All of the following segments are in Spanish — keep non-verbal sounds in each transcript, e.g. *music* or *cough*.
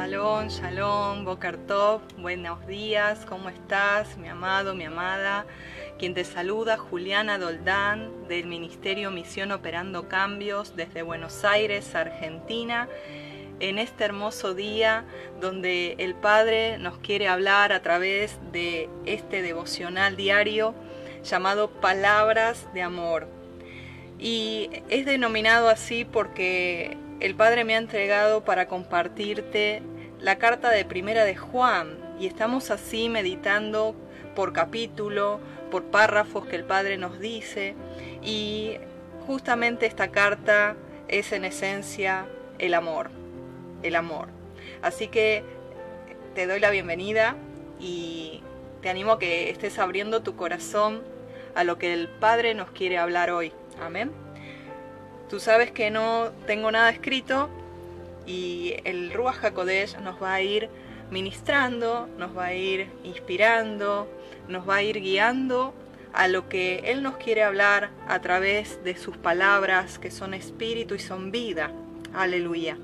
Shalom, shalom, Boker buenos días, ¿cómo estás, mi amado, mi amada? Quien te saluda, Juliana Doldán, del Ministerio Misión Operando Cambios desde Buenos Aires, Argentina, en este hermoso día donde el Padre nos quiere hablar a través de este devocional diario llamado Palabras de Amor. Y es denominado así porque el Padre me ha entregado para compartirte la carta de Primera de Juan y estamos así meditando por capítulo, por párrafos que el Padre nos dice y justamente esta carta es en esencia el amor, el amor. Así que te doy la bienvenida y te animo a que estés abriendo tu corazón a lo que el Padre nos quiere hablar hoy. Amén. Tú sabes que no tengo nada escrito y el Ruach HaKodesh nos va a ir ministrando, nos va a ir inspirando, nos va a ir guiando a lo que Él nos quiere hablar a través de sus palabras que son espíritu y son vida. Aleluya.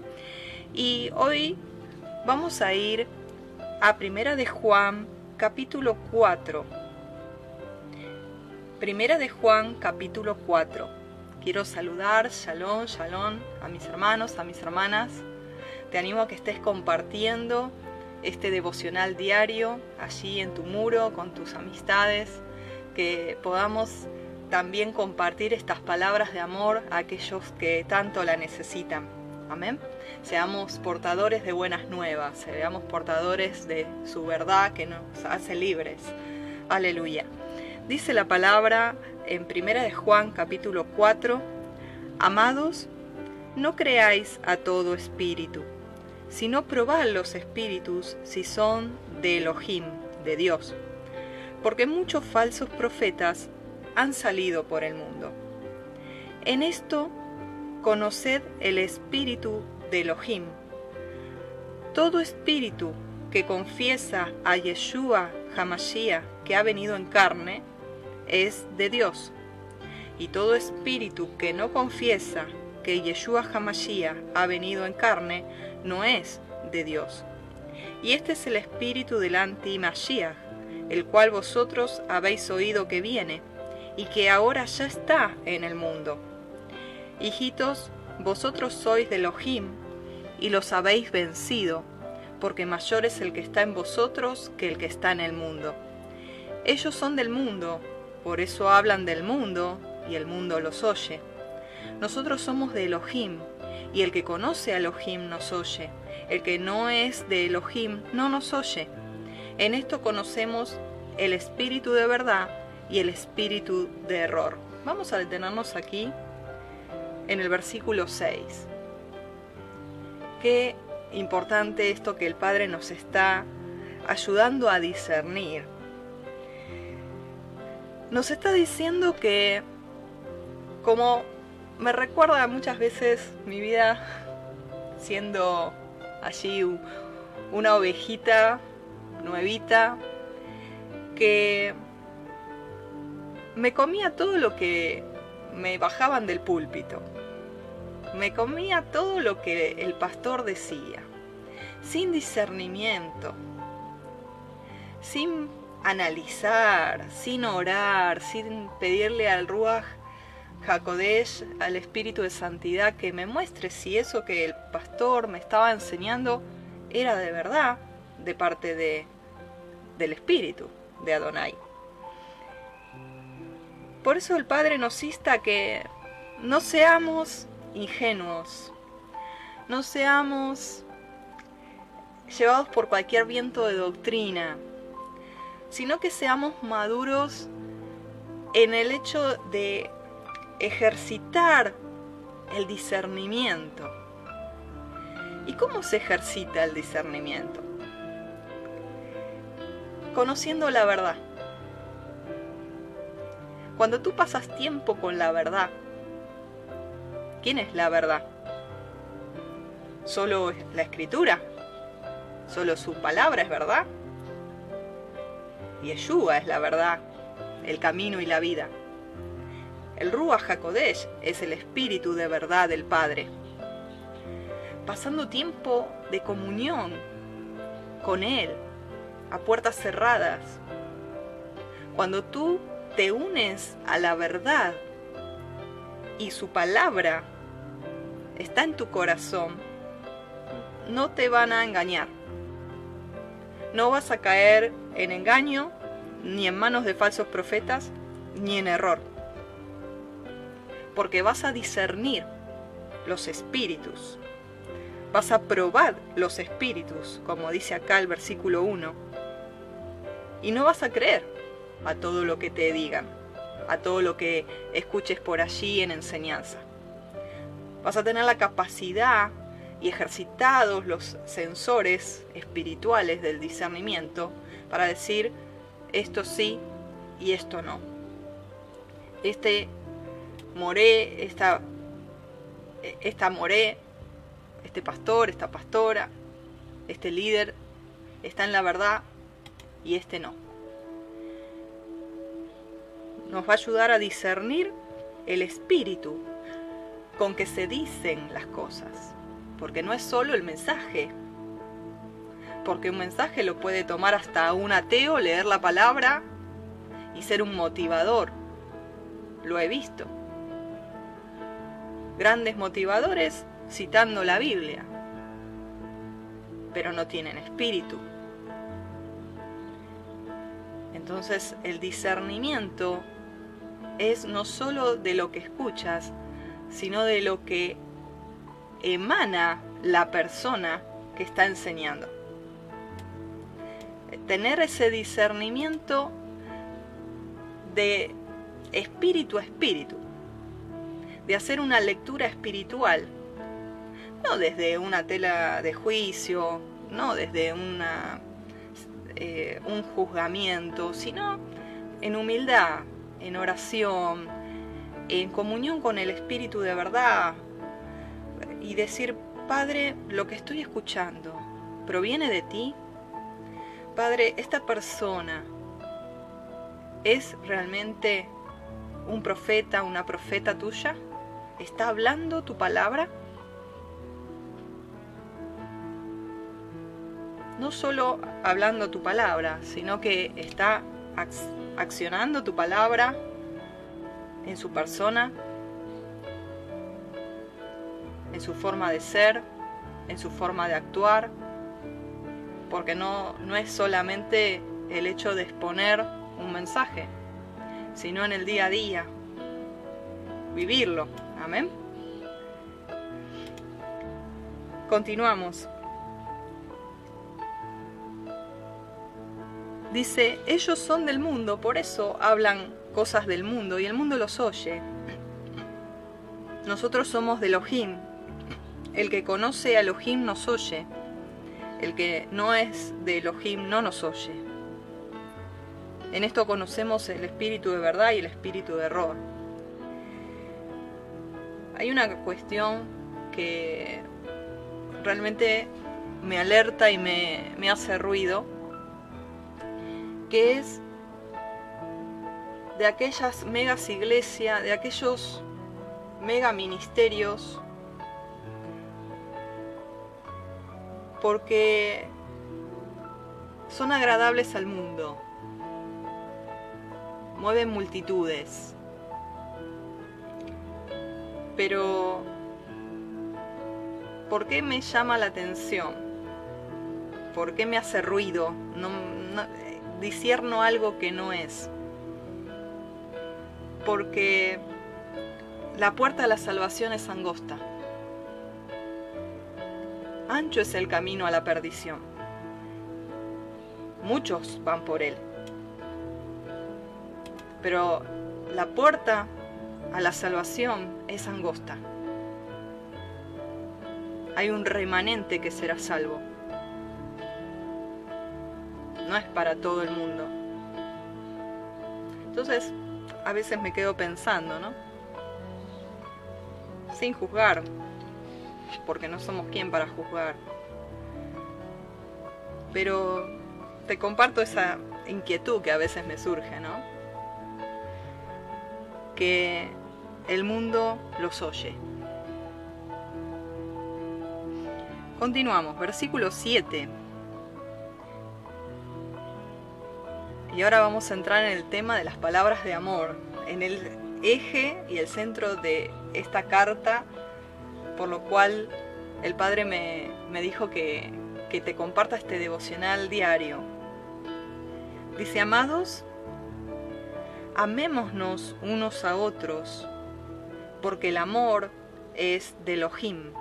Y hoy vamos a ir a Primera de Juan, capítulo 4. Primera de Juan, capítulo 4. Quiero saludar, shalom, shalom, a mis hermanos, a mis hermanas. Te animo a que estés compartiendo este devocional diario allí en tu muro con tus amistades, que podamos también compartir estas palabras de amor a aquellos que tanto la necesitan. Amén. Seamos portadores de buenas nuevas, seamos portadores de su verdad que nos hace libres. Aleluya. Dice la palabra en Primera de Juan capítulo 4, Amados, no creáis a todo espíritu, sino probad los espíritus si son de Elohim, de Dios, porque muchos falsos profetas han salido por el mundo. En esto conoced el espíritu de Elohim. Todo espíritu que confiesa a Yeshua Hamashiach que ha venido en carne, es de Dios. Y todo espíritu que no confiesa que Yeshua Hamashiach ha venido en carne, no es de Dios. Y este es el espíritu del anti-Mashiach, el cual vosotros habéis oído que viene, y que ahora ya está en el mundo. Hijitos, vosotros sois de Elohim, y los habéis vencido, porque mayor es el que está en vosotros que el que está en el mundo. Ellos son del mundo, por eso hablan del mundo y el mundo los oye. Nosotros somos de Elohim y el que conoce a Elohim nos oye. El que no es de Elohim no nos oye. En esto conocemos el espíritu de verdad y el espíritu de error. Vamos a detenernos aquí en el versículo 6. Qué importante esto que el Padre nos está ayudando a discernir nos está diciendo que, como me recuerda muchas veces mi vida siendo allí una ovejita nuevita, que me comía todo lo que me bajaban del púlpito. Me comía todo lo que el pastor decía, sin discernimiento, sin analizar, sin orar, sin pedirle al Ruach Hakodesh, al Espíritu de Santidad, que me muestre si eso que el pastor me estaba enseñando era de verdad de parte de, del Espíritu de Adonai. Por eso el Padre nos insta que no seamos ingenuos, no seamos llevados por cualquier viento de doctrina, sino que seamos maduros en el hecho de ejercitar el discernimiento. ¿Y cómo se ejercita el discernimiento? Conociendo la verdad. Cuando tú pasas tiempo con la verdad, ¿quién es la verdad? ¿Solo la escritura? ¿Solo su palabra es verdad? Yeshua es la verdad, el camino y la vida. El Ruach HaKodesh es el espíritu de verdad del Padre. Pasando tiempo de comunión con Él, a puertas cerradas. Cuando tú te unes a la verdad y su palabra está en tu corazón, no te van a engañar. No vas a caer en engaño, ni en manos de falsos profetas, ni en error. Porque vas a discernir los espíritus. Vas a probar los espíritus, como dice acá el versículo 1. Y no vas a creer a todo lo que te digan, a todo lo que escuches por allí en enseñanza. Vas a tener la capacidad y ejercitados los sensores espirituales del discernimiento para decir esto sí y esto no. Este moré, esta, esta moré, este pastor, esta pastora, este líder está en la verdad y este no. Nos va a ayudar a discernir el espíritu con que se dicen las cosas porque no es solo el mensaje, porque un mensaje lo puede tomar hasta un ateo, leer la palabra y ser un motivador. Lo he visto. Grandes motivadores citando la Biblia, pero no tienen espíritu. Entonces el discernimiento es no solo de lo que escuchas, sino de lo que emana la persona que está enseñando. Tener ese discernimiento de espíritu a espíritu, de hacer una lectura espiritual, no desde una tela de juicio, no desde una, eh, un juzgamiento, sino en humildad, en oración, en comunión con el Espíritu de verdad, y decir, Padre, lo que estoy escuchando proviene de ti. Padre, esta persona es realmente un profeta, una profeta tuya. ¿Está hablando tu palabra? No solo hablando tu palabra, sino que está accionando tu palabra en su persona en su forma de ser, en su forma de actuar, porque no, no es solamente el hecho de exponer un mensaje, sino en el día a día, vivirlo. Amén. Continuamos. Dice, ellos son del mundo, por eso hablan cosas del mundo y el mundo los oye. Nosotros somos de Elohim, el que conoce a Elohim nos oye. El que no es de Elohim no nos oye. En esto conocemos el espíritu de verdad y el espíritu de error. Hay una cuestión que realmente me alerta y me, me hace ruido, que es de aquellas megas iglesias, de aquellos mega ministerios porque son agradables al mundo, mueven multitudes, pero ¿por qué me llama la atención? ¿Por qué me hace ruido? No, disierno algo que no es. Porque la puerta de la salvación es angosta ancho es el camino a la perdición. Muchos van por él. Pero la puerta a la salvación es angosta. Hay un remanente que será salvo. No es para todo el mundo. Entonces, a veces me quedo pensando, ¿no? Sin juzgar, porque no somos quien para juzgar. Pero te comparto esa inquietud que a veces me surge, ¿no? Que el mundo los oye. Continuamos, versículo 7. Y ahora vamos a entrar en el tema de las palabras de amor, en el eje y el centro de esta carta, por lo cual el Padre me, dijo que, que te comparta este devocional diario. Dice, amados, amémonos unos a otros, porque el amor es de Elohim.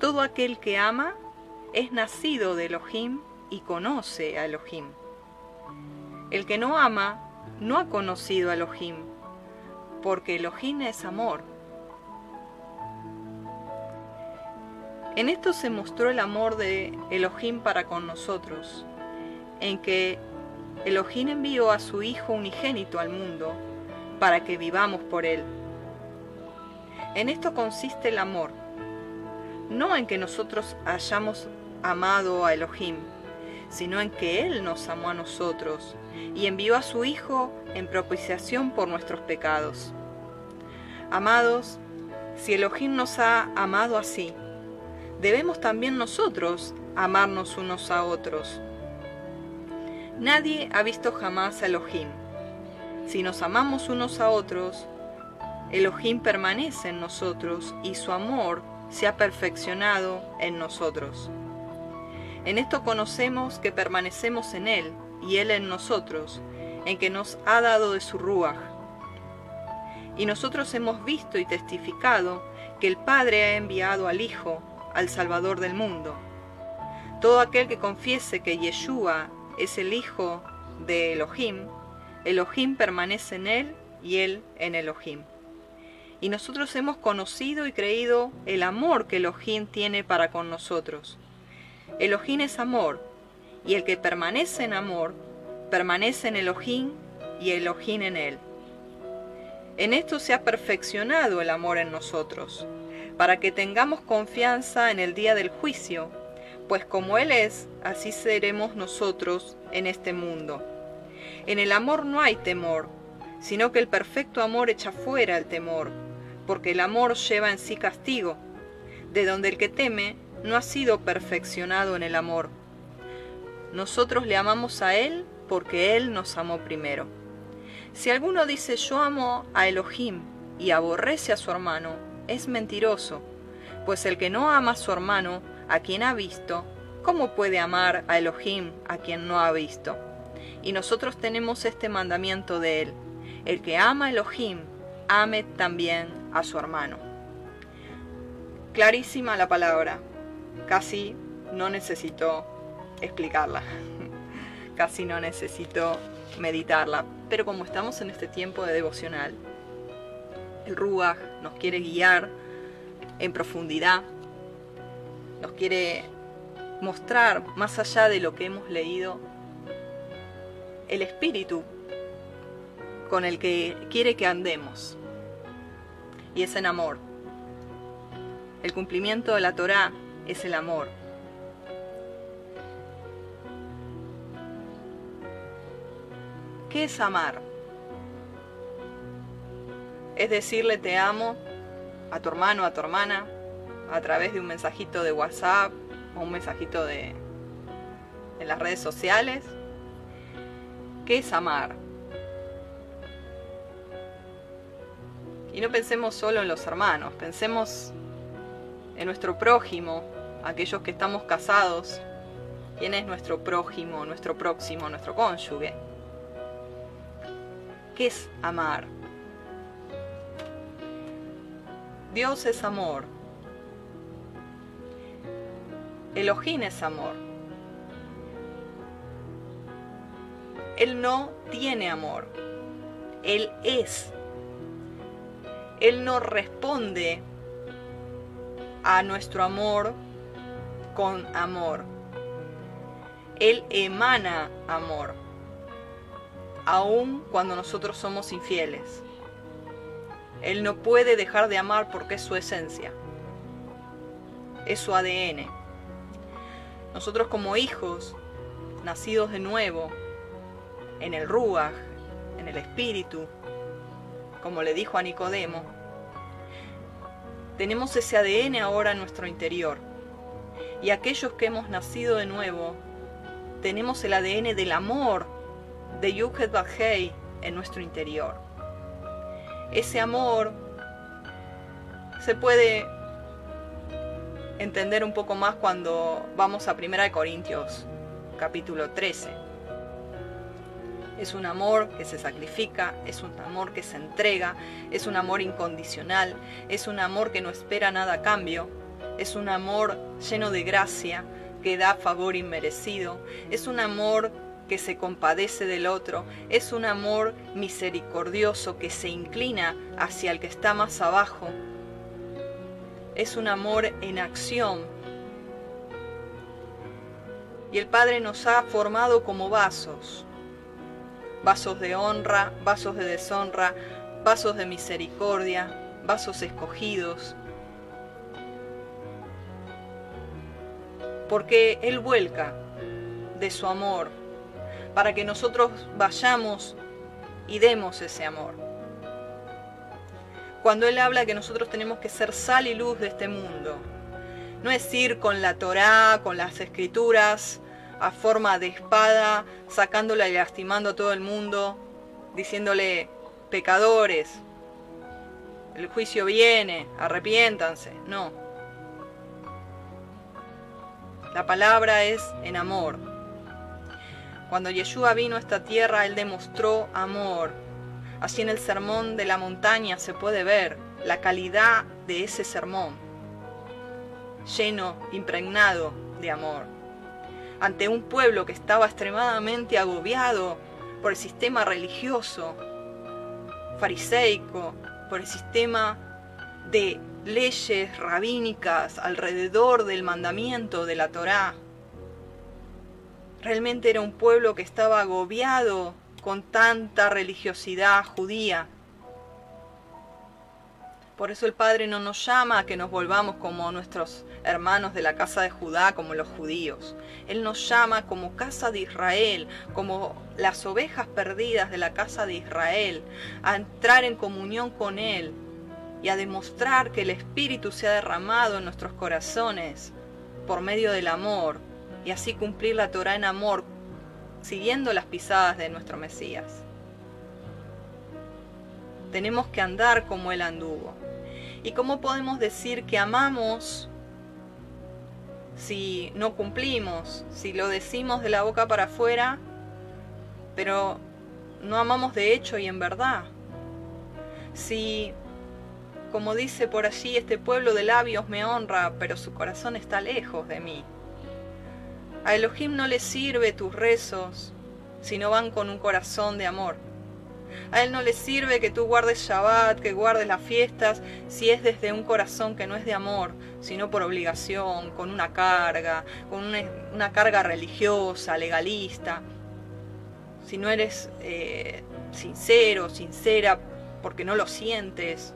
Todo aquel que ama es nacido de Elohim y conoce a Elohim. El que no ama no ha conocido a Elohim, porque Elohim es amor. En esto se mostró el amor de Elohim para con nosotros, en que Elohim envió a su Hijo unigénito al mundo para que vivamos por Él. En esto consiste el amor, no en que nosotros hayamos amado a Elohim, sino en que Él nos amó a nosotros y envió a su Hijo en propiciación por nuestros pecados. Amados, si Elohim nos ha amado así, debemos también nosotros amarnos unos a otros. Nadie ha visto jamás a Elohim. Si nos amamos unos a otros, Elohim permanece en nosotros y su amor se ha perfeccionado en nosotros. En esto conocemos que permanecemos en Él y Él en nosotros, en que nos ha dado de su Ruach. Y nosotros hemos visto y testificado que el Padre ha enviado al Hijo, al Salvador del mundo. Todo aquel que confiese que Yeshua es el Hijo de Elohim, Elohim permanece en él y él en Elohim. Y nosotros hemos conocido y creído el amor que Elohim tiene para con nosotros. Elohim es amor, y el que permanece en amor, permanece en Elohim y Elohim en él. En esto se ha perfeccionado el amor en nosotros, para que tengamos confianza en el día del juicio, pues como Él es, así seremos nosotros en este mundo. En el amor no hay temor, sino que el perfecto amor echa fuera el temor, porque el amor lleva en sí castigo, de donde el que teme no ha sido perfeccionado en el amor. Nosotros le amamos a Él porque Él nos amó primero. Si alguno dice yo amo a Elohim y aborrece a su hermano, es mentiroso, pues el que no ama a su hermano, a quien ha visto, ¿cómo puede amar a Elohim a quien no ha visto? Y nosotros tenemos este mandamiento de él. El que ama a Elohim, ame también a su hermano. Clarísima la palabra. Casi no necesito explicarla. *laughs* Casi no necesito meditarla. Pero como estamos en este tiempo de devocional, el Ruach nos quiere guiar en profundidad nos quiere mostrar, más allá de lo que hemos leído, el espíritu con el que quiere que andemos. Y es en amor. El cumplimiento de la Torá es el amor. ¿Qué es amar? Es decirle te amo a tu hermano, a tu hermana, a través de un mensajito de WhatsApp o un mensajito de en las redes sociales. ¿Qué es amar? Y no pensemos solo en los hermanos, pensemos en nuestro prójimo, aquellos que estamos casados. ¿Quién es nuestro prójimo, nuestro próximo, nuestro cónyuge? ¿Qué es amar? Dios es amor. Elohim es amor. Él no tiene amor. Él es. Él no responde a nuestro amor con amor. Él emana amor, aun cuando nosotros somos infieles. Él no puede dejar de amar porque es su esencia, es su ADN. Nosotros como hijos, nacidos de nuevo, en el Ruach, en el Espíritu, como le dijo a Nicodemo, tenemos ese ADN ahora en nuestro interior. Y aquellos que hemos nacido de nuevo, tenemos el ADN del amor de Yuhet Bajei en nuestro interior. Ese amor se puede entender un poco más cuando vamos a 1 Corintios, capítulo 13. Es un amor que se sacrifica, es un amor que se entrega, es un amor incondicional, es un amor que no espera nada a cambio, es un amor lleno de gracia que da favor inmerecido, es un amor que se compadece del otro, es un amor misericordioso que se inclina hacia el que está más abajo, es un amor en acción. Y el Padre nos ha formado como vasos, vasos de honra, vasos de deshonra, vasos de misericordia, vasos escogidos. Porque Él vuelca de su amor para que nosotros vayamos y demos ese amor cuando Él habla que nosotros tenemos que ser sal y luz de este mundo. No es ir con la Torá, con las escrituras, a forma de espada, sacándola y lastimando a todo el mundo, diciéndole pecadores, el juicio viene, arrepiéntanse. No. La palabra es en amor. Cuando Yeshua vino a esta tierra, Él demostró amor, Así en el sermón de la montaña se puede ver la calidad de ese sermón, lleno, impregnado de amor. Ante un pueblo que estaba extremadamente agobiado por el sistema religioso, fariseico, por el sistema de leyes rabínicas alrededor del mandamiento de la Torá. Realmente era un pueblo que estaba agobiado con tanta religiosidad judía. Por eso el Padre no nos llama a que nos volvamos como nuestros hermanos de la casa de Judá, como los judíos. Él nos llama como casa de Israel, como las ovejas perdidas de la casa de Israel, a entrar en comunión con Él y a demostrar que el Espíritu se ha derramado en nuestros corazones por medio del amor y así cumplir la Torah en amor siguiendo las pisadas de nuestro Mesías. Tenemos que andar como Él anduvo. ¿Y cómo podemos decir que amamos si no cumplimos, si lo decimos de la boca para afuera, pero no amamos de hecho y en verdad? Si, como dice por allí, este pueblo de labios me honra, pero su corazón está lejos de mí. A Elohim no le sirve tus rezos si no van con un corazón de amor. A Él no le sirve que tú guardes Shabbat, que guardes las fiestas, si es desde un corazón que no es de amor, sino por obligación, con una carga, con una, carga religiosa, legalista. Si no eres eh, sincero, sincera, porque no lo sientes,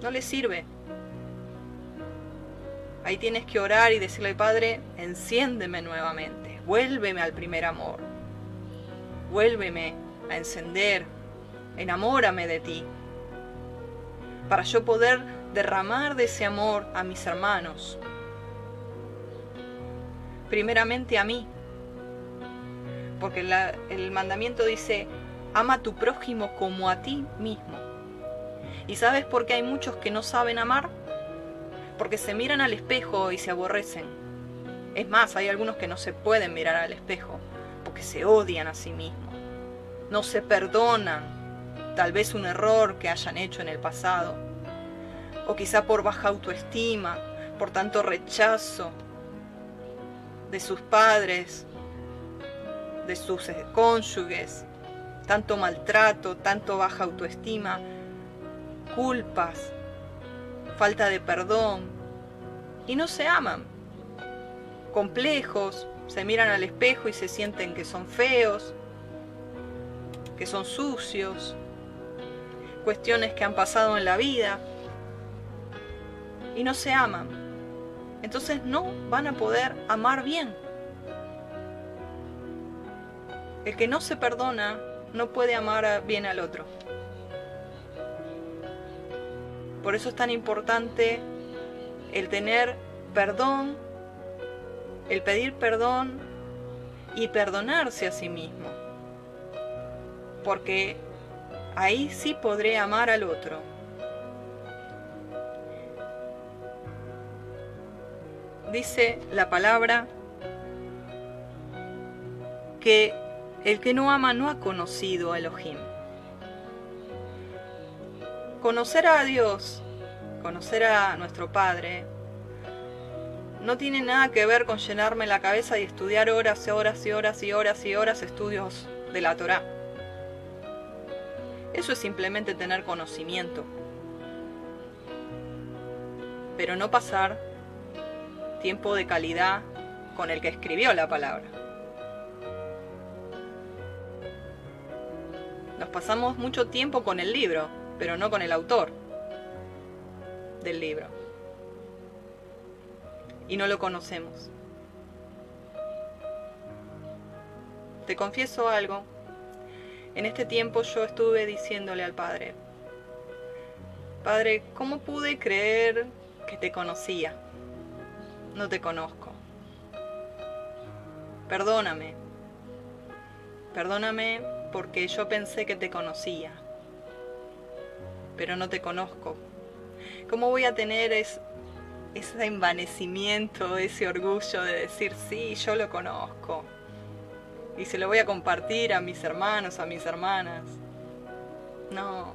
no le sirve. Ahí tienes que orar y decirle, Padre, enciéndeme nuevamente, vuélveme al primer amor, vuélveme a encender, enamórame de ti, para yo poder derramar de ese amor a mis hermanos, primeramente a mí, porque el mandamiento dice, ama a tu prójimo como a ti mismo. ¿Y sabes por qué hay muchos que no saben amar? porque se miran al espejo y se aborrecen. Es más, hay algunos que no se pueden mirar al espejo porque se odian a sí mismos. No se perdonan tal vez un error que hayan hecho en el pasado. O quizá por baja autoestima, por tanto rechazo de sus padres, de sus cónyuges, tanto maltrato, tanto baja autoestima, culpas, falta de perdón, y no se aman. Complejos, se miran al espejo y se sienten que son feos, que son sucios, cuestiones que han pasado en la vida y no se aman. Entonces no van a poder amar bien. El que no se perdona no puede amar bien al otro. Por eso es tan importante el tener perdón, el pedir perdón y perdonarse a sí mismo. Porque ahí sí podré amar al otro. Dice la palabra que el que no ama no ha conocido a Elohim. Conocer a Dios, conocer a nuestro Padre, no tiene nada que ver con llenarme la cabeza y estudiar horas y horas y horas y horas y horas estudios de la Torá. Eso es simplemente tener conocimiento. Pero no pasar tiempo de calidad con el que escribió la palabra. Nos pasamos mucho tiempo con el libro, pero no con el autor del libro. Y no lo conocemos. Te confieso algo. En este tiempo yo estuve diciéndole al Padre, Padre, ¿cómo pude creer que te conocía? No te conozco. Perdóname. Perdóname porque yo pensé que te conocía, pero no te conozco. ¿Cómo voy a tener ese envanecimiento, ese orgullo de decir, sí, yo lo conozco? Y se lo voy a compartir a mis hermanos, a mis hermanas. No.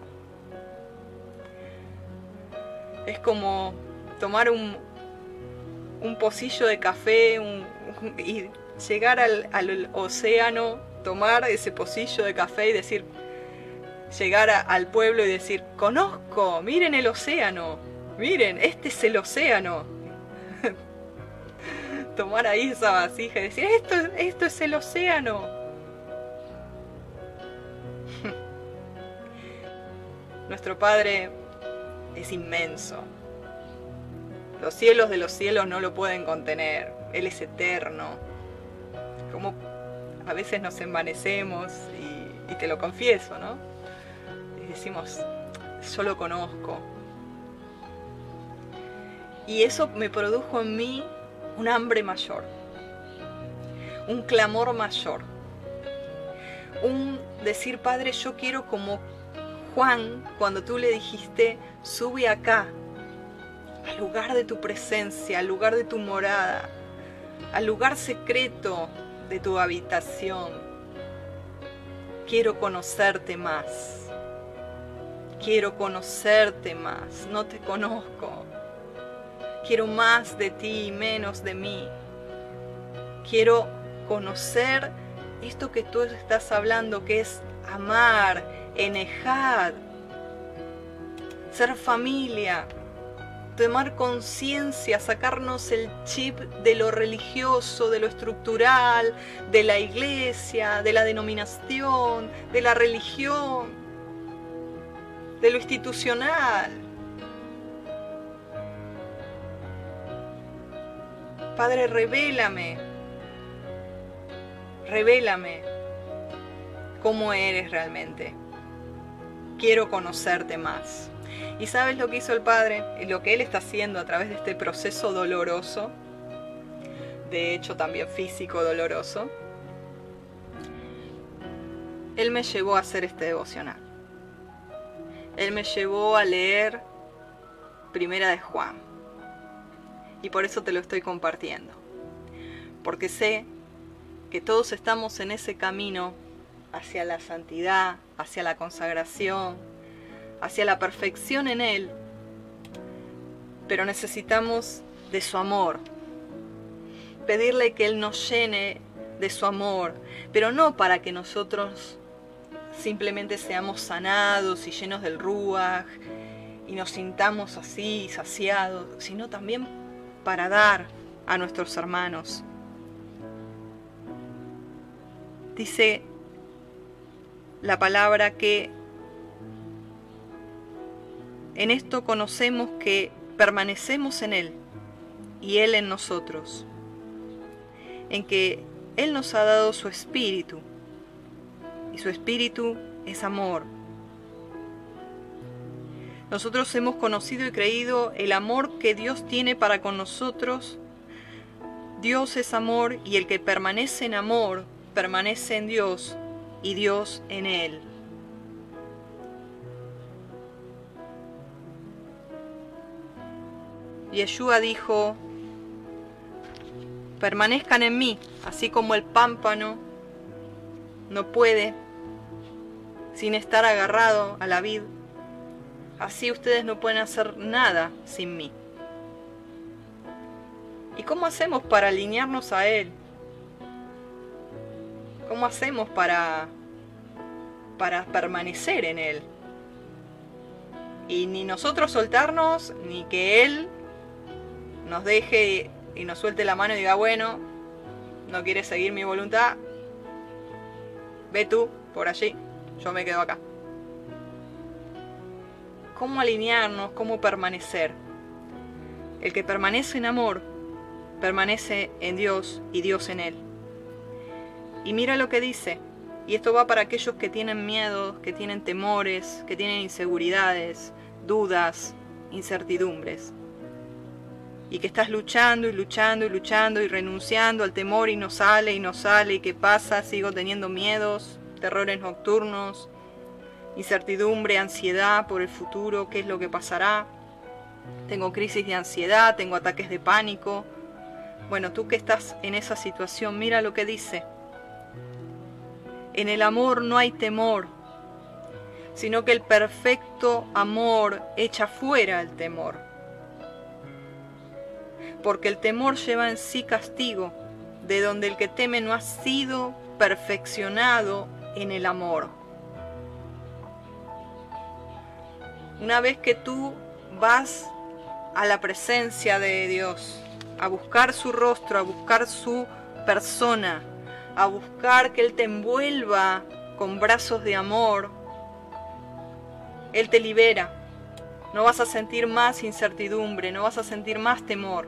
Es como tomar un, un pocillo de café y llegar al, al océano tomar ese pocillo de café y decir, llegar al pueblo y decir, conozco, miren el océano, miren, este es el océano. Tomar ahí esa vasija y decir, esto, esto es el océano. *laughs* Nuestro Padre es inmenso. Los cielos de los cielos no lo pueden contener. Él es eterno. Como a veces nos envanecemos y, te lo confieso, ¿no? Y decimos, yo lo conozco. Y eso me produjo en mí un hambre mayor, un clamor mayor, un decir, Padre, yo quiero como Juan, cuando tú le dijiste, sube acá, al lugar de tu presencia, al lugar de tu morada, al lugar secreto de tu habitación. Quiero conocerte más. Quiero conocerte más. No te conozco. Quiero más de ti y menos de mí. Quiero conocer esto que tú estás hablando, que es amar, enejar, ser familia, tomar conciencia, sacarnos el chip de lo religioso, de lo estructural, de la iglesia, de la denominación, de la religión, de lo institucional. Padre, revélame, revélame cómo eres realmente. Quiero conocerte más. ¿Y sabes lo que hizo el Padre? Lo que Él está haciendo a través de este proceso doloroso, de hecho también físico doloroso. Él me llevó a hacer este devocional. Él me llevó a leer Primera de Juan. Y por eso te lo estoy compartiendo. Porque sé que todos estamos en ese camino hacia la santidad, hacia la consagración, hacia la perfección en Él, pero necesitamos de su amor, pedirle que Él nos llene de su amor, pero no para que nosotros simplemente seamos sanados y llenos del ruaj y nos sintamos así saciados, sino también para dar a nuestros hermanos. Dice la palabra que en esto conocemos que permanecemos en Él y Él en nosotros, en que Él nos ha dado su espíritu y su espíritu es amor. Nosotros hemos conocido y creído el amor que Dios tiene para con nosotros. Dios es amor y el que permanece en amor permanece en Dios y Dios en él. Yeshua dijo, permanezcan en mí, así como el pámpano no puede sin estar agarrado a la vid Así ustedes no pueden hacer nada sin mí. ¿Y cómo hacemos para alinearnos a Él? ¿Cómo hacemos para, para permanecer en Él? Y ni nosotros soltarnos, ni que Él nos deje y nos suelte la mano y diga, bueno, no quieres seguir mi voluntad, ve tú por allí, yo me quedo acá cómo alinearnos, cómo permanecer. El que permanece en amor, permanece en Dios y Dios en él. Y mira lo que dice, y esto va para aquellos que tienen miedo, que tienen temores, que tienen inseguridades, dudas, incertidumbres. Y que estás luchando y luchando y luchando y renunciando al temor y no sale y no sale y qué pasa, sigo teniendo miedos, terrores nocturnos, incertidumbre, ansiedad por el futuro, qué es lo que pasará. Tengo crisis de ansiedad, tengo ataques de pánico. Bueno, tú que estás en esa situación, mira lo que dice. En el amor no hay temor, sino que el perfecto amor echa fuera el temor. Porque el temor lleva en sí castigo, de donde el que teme no ha sido perfeccionado en el amor. Una vez que tú vas a la presencia de Dios, a buscar su rostro, a buscar su persona, a buscar que Él te envuelva con brazos de amor, Él te libera. No vas a sentir más incertidumbre, no vas a sentir más temor.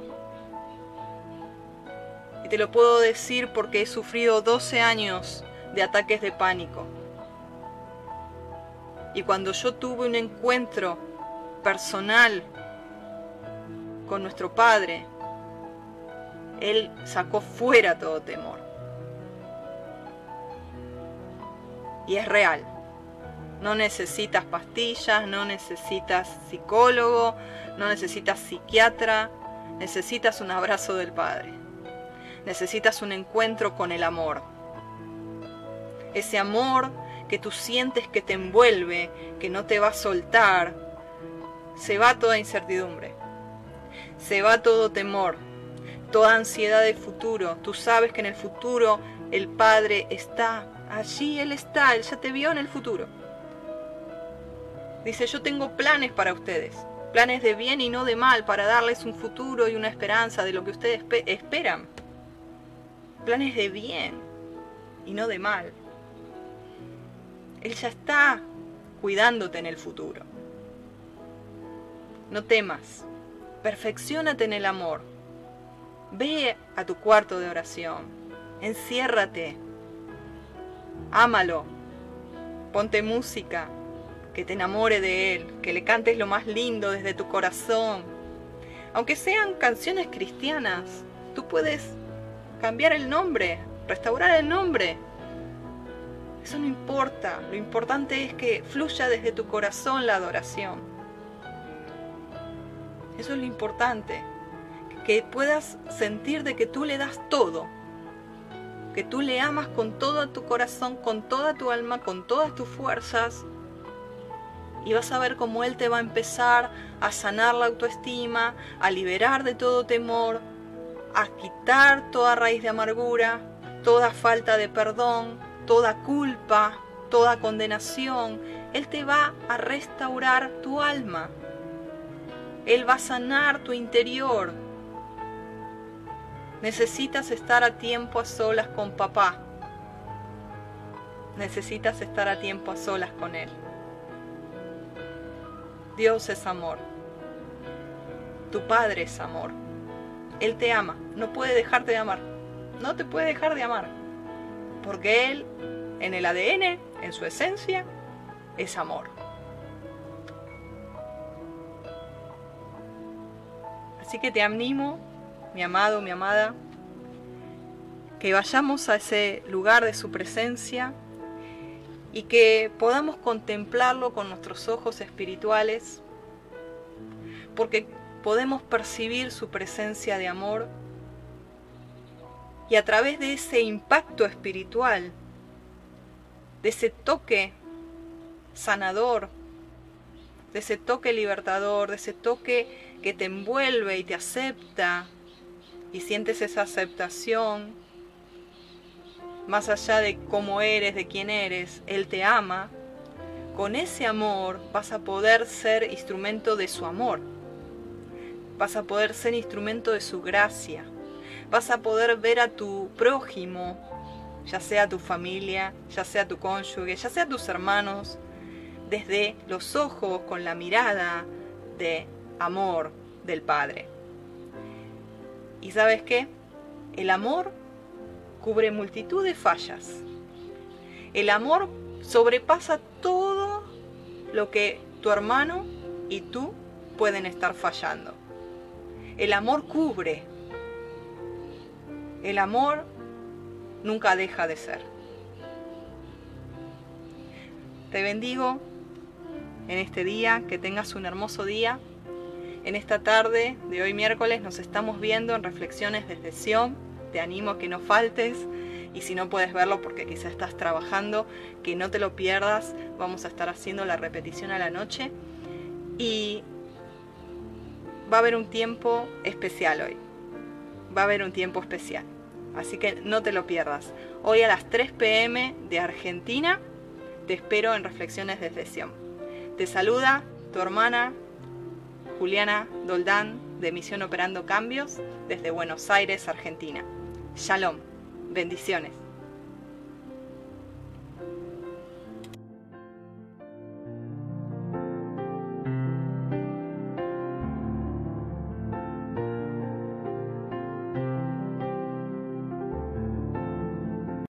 Y te lo puedo decir porque he sufrido 12 años de ataques de pánico. Y cuando yo tuve un encuentro personal con nuestro Padre, Él sacó fuera todo temor. Y es real. No necesitas pastillas, no necesitas psicólogo, no necesitas psiquiatra, necesitas un abrazo del Padre. Necesitas un encuentro con el amor. Ese amor que tú sientes que te envuelve, que no te va a soltar, se va toda incertidumbre, se va todo temor, toda ansiedad del futuro. Tú sabes que en el futuro el Padre está, allí Él está, Él ya te vio en el futuro. Dice, yo tengo planes para ustedes, planes de bien y no de mal, para darles un futuro y una esperanza de lo que ustedes esperan. Planes de bien y no de mal. Él ya está cuidándote en el futuro. No temas, perfeccionate en el amor. Ve a tu cuarto de oración, enciérrate, ámalo, ponte música. Que te enamore de él, que le cantes lo más lindo desde tu corazón. Aunque sean canciones cristianas, tú puedes cambiar el nombre, restaurar el nombre eso no importa, lo importante es que fluya desde tu corazón la adoración. Eso es lo importante, que puedas sentir de que tú le das todo, que tú le amas con todo tu corazón, con toda tu alma, con todas tus fuerzas, y vas a ver cómo Él te va a empezar a sanar la autoestima, a liberar de todo temor, a quitar toda raíz de amargura, toda falta de perdón, toda culpa, toda condenación. Él te va a restaurar tu alma. Él va a sanar tu interior. Necesitas estar a tiempo a solas con papá. Necesitas estar a tiempo a solas con Él. Dios es amor. Tu Padre es amor. Él te ama. No puede dejarte de amar. No te puede dejar de amar porque Él, en el ADN, en su esencia, es amor. Así que te animo, mi amado, mi amada, que vayamos a ese lugar de su presencia y que podamos contemplarlo con nuestros ojos espirituales, porque podemos percibir su presencia de amor y a través de ese impacto espiritual, de ese toque sanador, de ese toque libertador, de ese toque que te envuelve y te acepta y sientes esa aceptación, más allá de cómo eres, de quién eres, Él te ama, con ese amor vas a poder ser instrumento de su amor, vas a poder ser instrumento de su gracia, vas a poder ver a tu prójimo, ya sea tu familia, ya sea tu cónyuge, ya sea tus hermanos, desde los ojos, con la mirada de amor del Padre. ¿Y sabes qué? El amor cubre multitud de fallas. El amor sobrepasa todo lo que tu hermano y tú pueden estar fallando. El amor cubre. El amor nunca deja de ser. Te bendigo en este día, que tengas un hermoso día. En esta tarde de hoy miércoles nos estamos viendo en Reflexiones desde Sion te animo a que no faltes y si no puedes verlo porque quizá estás trabajando, que no te lo pierdas, vamos a estar haciendo la repetición a la noche y va a haber un tiempo especial hoy, va a haber un tiempo especial, así que no te lo pierdas. Hoy a las 3 pm de Argentina te espero en Reflexiones de Sion. Te saluda tu hermana Juliana Doldán de Misión Operando Cambios desde Buenos Aires, Argentina. Shalom. Bendiciones.